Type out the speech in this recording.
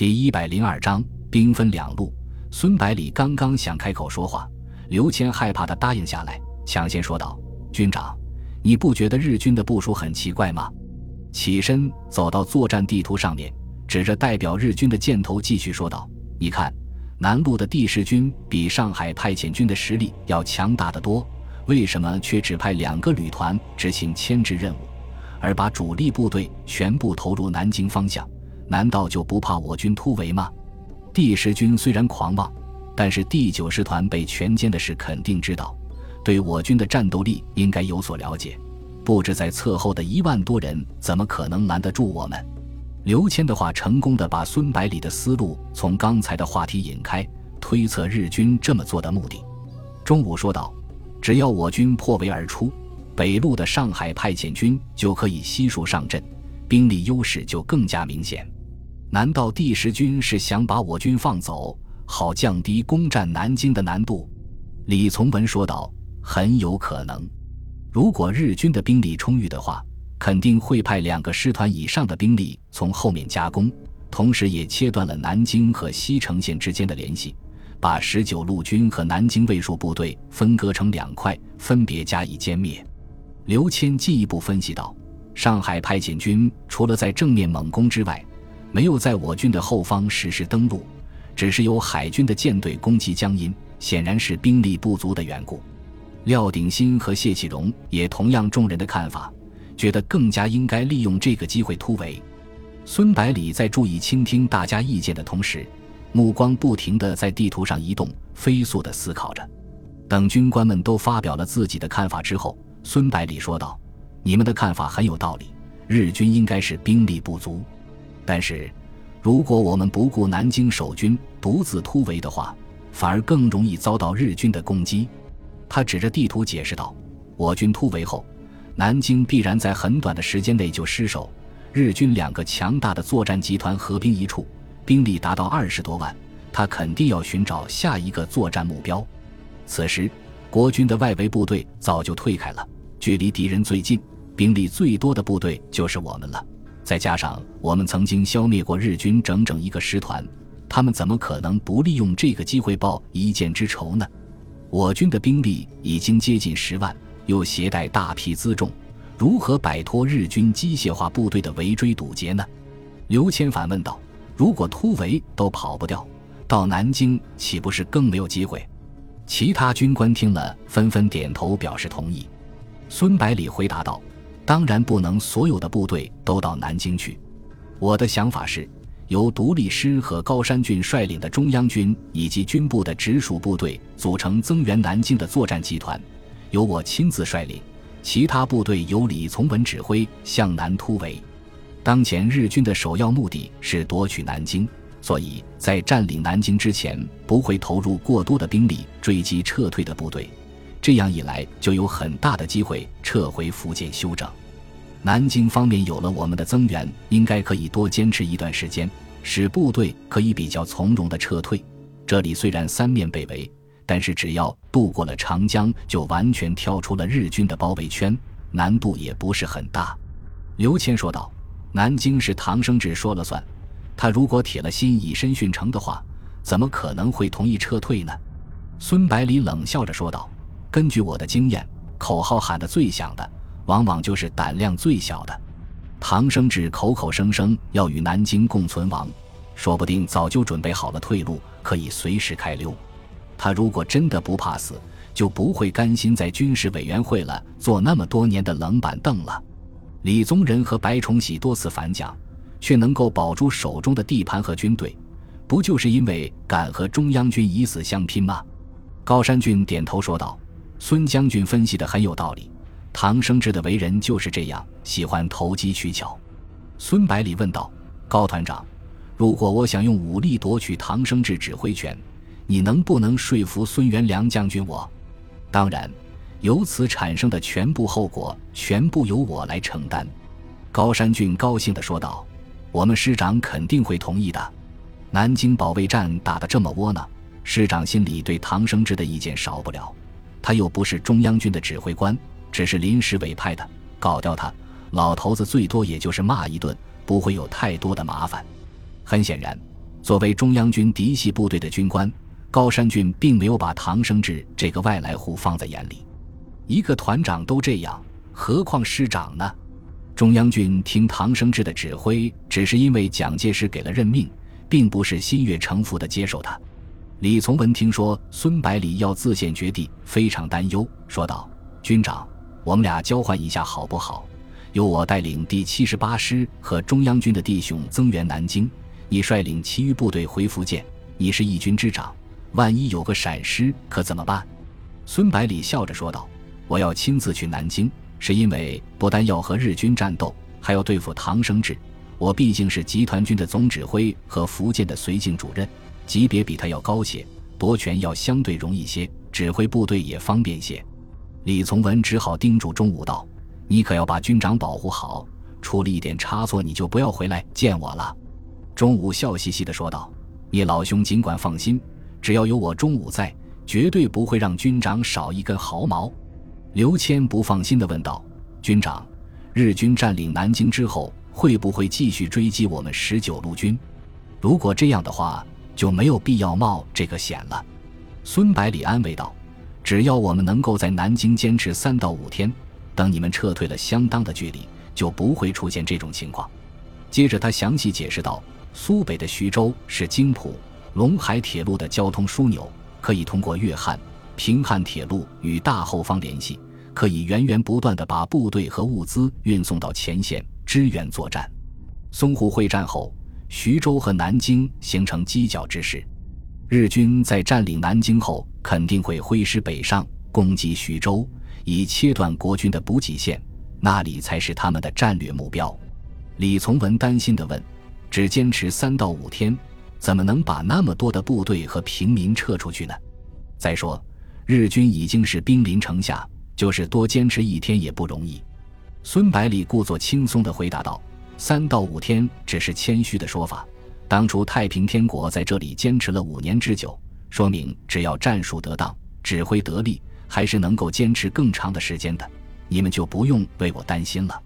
第一百零二章兵分两路。孙百里刚刚想开口说话，刘谦害怕的答应下来，抢先说道：“军长，你不觉得日军的部署很奇怪吗？”起身走到作战地图上面，指着代表日军的箭头，继续说道：“你看，南路的第十军比上海派遣军的实力要强大的多，为什么却只派两个旅团执行牵制任务，而把主力部队全部投入南京方向？”难道就不怕我军突围吗？第十军虽然狂妄，但是第九师团被全歼的事肯定知道，对我军的战斗力应该有所了解。布置在侧后的一万多人，怎么可能拦得住我们？刘谦的话成功的把孙百里的思路从刚才的话题引开，推测日军这么做的目的。中午说道：“只要我军破围而出，北路的上海派遣军就可以悉数上阵，兵力优势就更加明显。”难道第十军是想把我军放走，好降低攻占南京的难度？李从文说道：“很有可能。如果日军的兵力充裕的话，肯定会派两个师团以上的兵力从后面加攻，同时也切断了南京和西城线之间的联系，把十九路军和南京卫戍部队分割成两块，分别加以歼灭。”刘谦进一步分析道：“上海派遣军除了在正面猛攻之外，没有在我军的后方实施登陆，只是由海军的舰队攻击江阴，显然是兵力不足的缘故。廖鼎新和谢启荣也同样众人的看法，觉得更加应该利用这个机会突围。孙百里在注意倾听大家意见的同时，目光不停地在地图上移动，飞速地思考着。等军官们都发表了自己的看法之后，孙百里说道：“你们的看法很有道理，日军应该是兵力不足。”但是，如果我们不顾南京守军，独自突围的话，反而更容易遭到日军的攻击。他指着地图解释道：“我军突围后，南京必然在很短的时间内就失守。日军两个强大的作战集团合兵一处，兵力达到二十多万，他肯定要寻找下一个作战目标。此时，国军的外围部队早就退开了，距离敌人最近、兵力最多的部队就是我们了。”再加上我们曾经消灭过日军整整一个师团，他们怎么可能不利用这个机会报一箭之仇呢？我军的兵力已经接近十万，又携带大批辎重，如何摆脱日军机械化部队的围追堵截呢？刘谦反问道：“如果突围都跑不掉，到南京岂不是更没有机会？”其他军官听了，纷纷点头表示同意。孙百里回答道。当然不能所有的部队都到南京去。我的想法是，由独立师和高山郡率领的中央军以及军部的直属部队组成增援南京的作战集团，由我亲自率领，其他部队由李从文指挥向南突围。当前日军的首要目的是夺取南京，所以在占领南京之前不会投入过多的兵力追击撤退的部队。这样一来，就有很大的机会撤回福建休整。南京方面有了我们的增援，应该可以多坚持一段时间，使部队可以比较从容的撤退。这里虽然三面被围，但是只要渡过了长江，就完全跳出了日军的包围圈，难度也不是很大。刘谦说道：“南京是唐生智说了算，他如果铁了心以身殉城的话，怎么可能会同意撤退呢？”孙百里冷笑着说道：“根据我的经验，口号喊得最响的。”往往就是胆量最小的。唐生智口口声声要与南京共存亡，说不定早就准备好了退路，可以随时开溜。他如果真的不怕死，就不会甘心在军事委员会了坐那么多年的冷板凳了。李宗仁和白崇禧多次反蒋，却能够保住手中的地盘和军队，不就是因为敢和中央军以死相拼吗？高山俊点头说道：“孙将军分析的很有道理。”唐生智的为人就是这样，喜欢投机取巧。孙百里问道：“高团长，如果我想用武力夺取唐生智指挥权，你能不能说服孙元良将军我？当然，由此产生的全部后果全部由我来承担。”高山俊高兴地说道：“我们师长肯定会同意的。南京保卫战打得这么窝囊，师长心里对唐生智的意见少不了。他又不是中央军的指挥官。”只是临时委派的，搞掉他，老头子最多也就是骂一顿，不会有太多的麻烦。很显然，作为中央军嫡系部队的军官，高山俊并没有把唐生智这个外来户放在眼里。一个团长都这样，何况师长呢？中央军听唐生智的指挥，只是因为蒋介石给了任命，并不是心悦诚服的接受他。李从文听说孙百里要自献绝地，非常担忧，说道：“军长，我们俩交换一下好不好？由我带领第七十八师和中央军的弟兄增援南京，你率领其余部队回福建。你是义军之长，万一有个闪失，可怎么办？”孙百里笑着说道：“我要亲自去南京。”是因为不单要和日军战斗，还要对付唐生智。我毕竟是集团军的总指挥和福建的绥靖主任，级别比他要高些，夺权要相对容易些，指挥部队也方便些。李从文只好叮嘱钟武道：“你可要把军长保护好，出了一点差错，你就不要回来见我了。”钟武笑嘻嘻地说道：“你老兄尽管放心，只要有我钟武在，绝对不会让军长少一根毫毛。”刘谦不放心地问道：“军长，日军占领南京之后，会不会继续追击我们十九路军？如果这样的话，就没有必要冒这个险了。”孙百里安慰道：“只要我们能够在南京坚持三到五天，等你们撤退了相当的距离，就不会出现这种情况。”接着他详细解释道：“苏北的徐州是京浦陇海铁路的交通枢纽，可以通过粤汉。”平汉铁路与大后方联系，可以源源不断地把部队和物资运送到前线支援作战。淞沪会战后，徐州和南京形成犄角之势。日军在占领南京后，肯定会挥师北上攻击徐州，以切断国军的补给线，那里才是他们的战略目标。李从文担心地问：“只坚持三到五天，怎么能把那么多的部队和平民撤出去呢？再说。”日军已经是兵临城下，就是多坚持一天也不容易。孙百里故作轻松地回答道：“三到五天只是谦虚的说法。当初太平天国在这里坚持了五年之久，说明只要战术得当、指挥得力，还是能够坚持更长的时间的。你们就不用为我担心了。”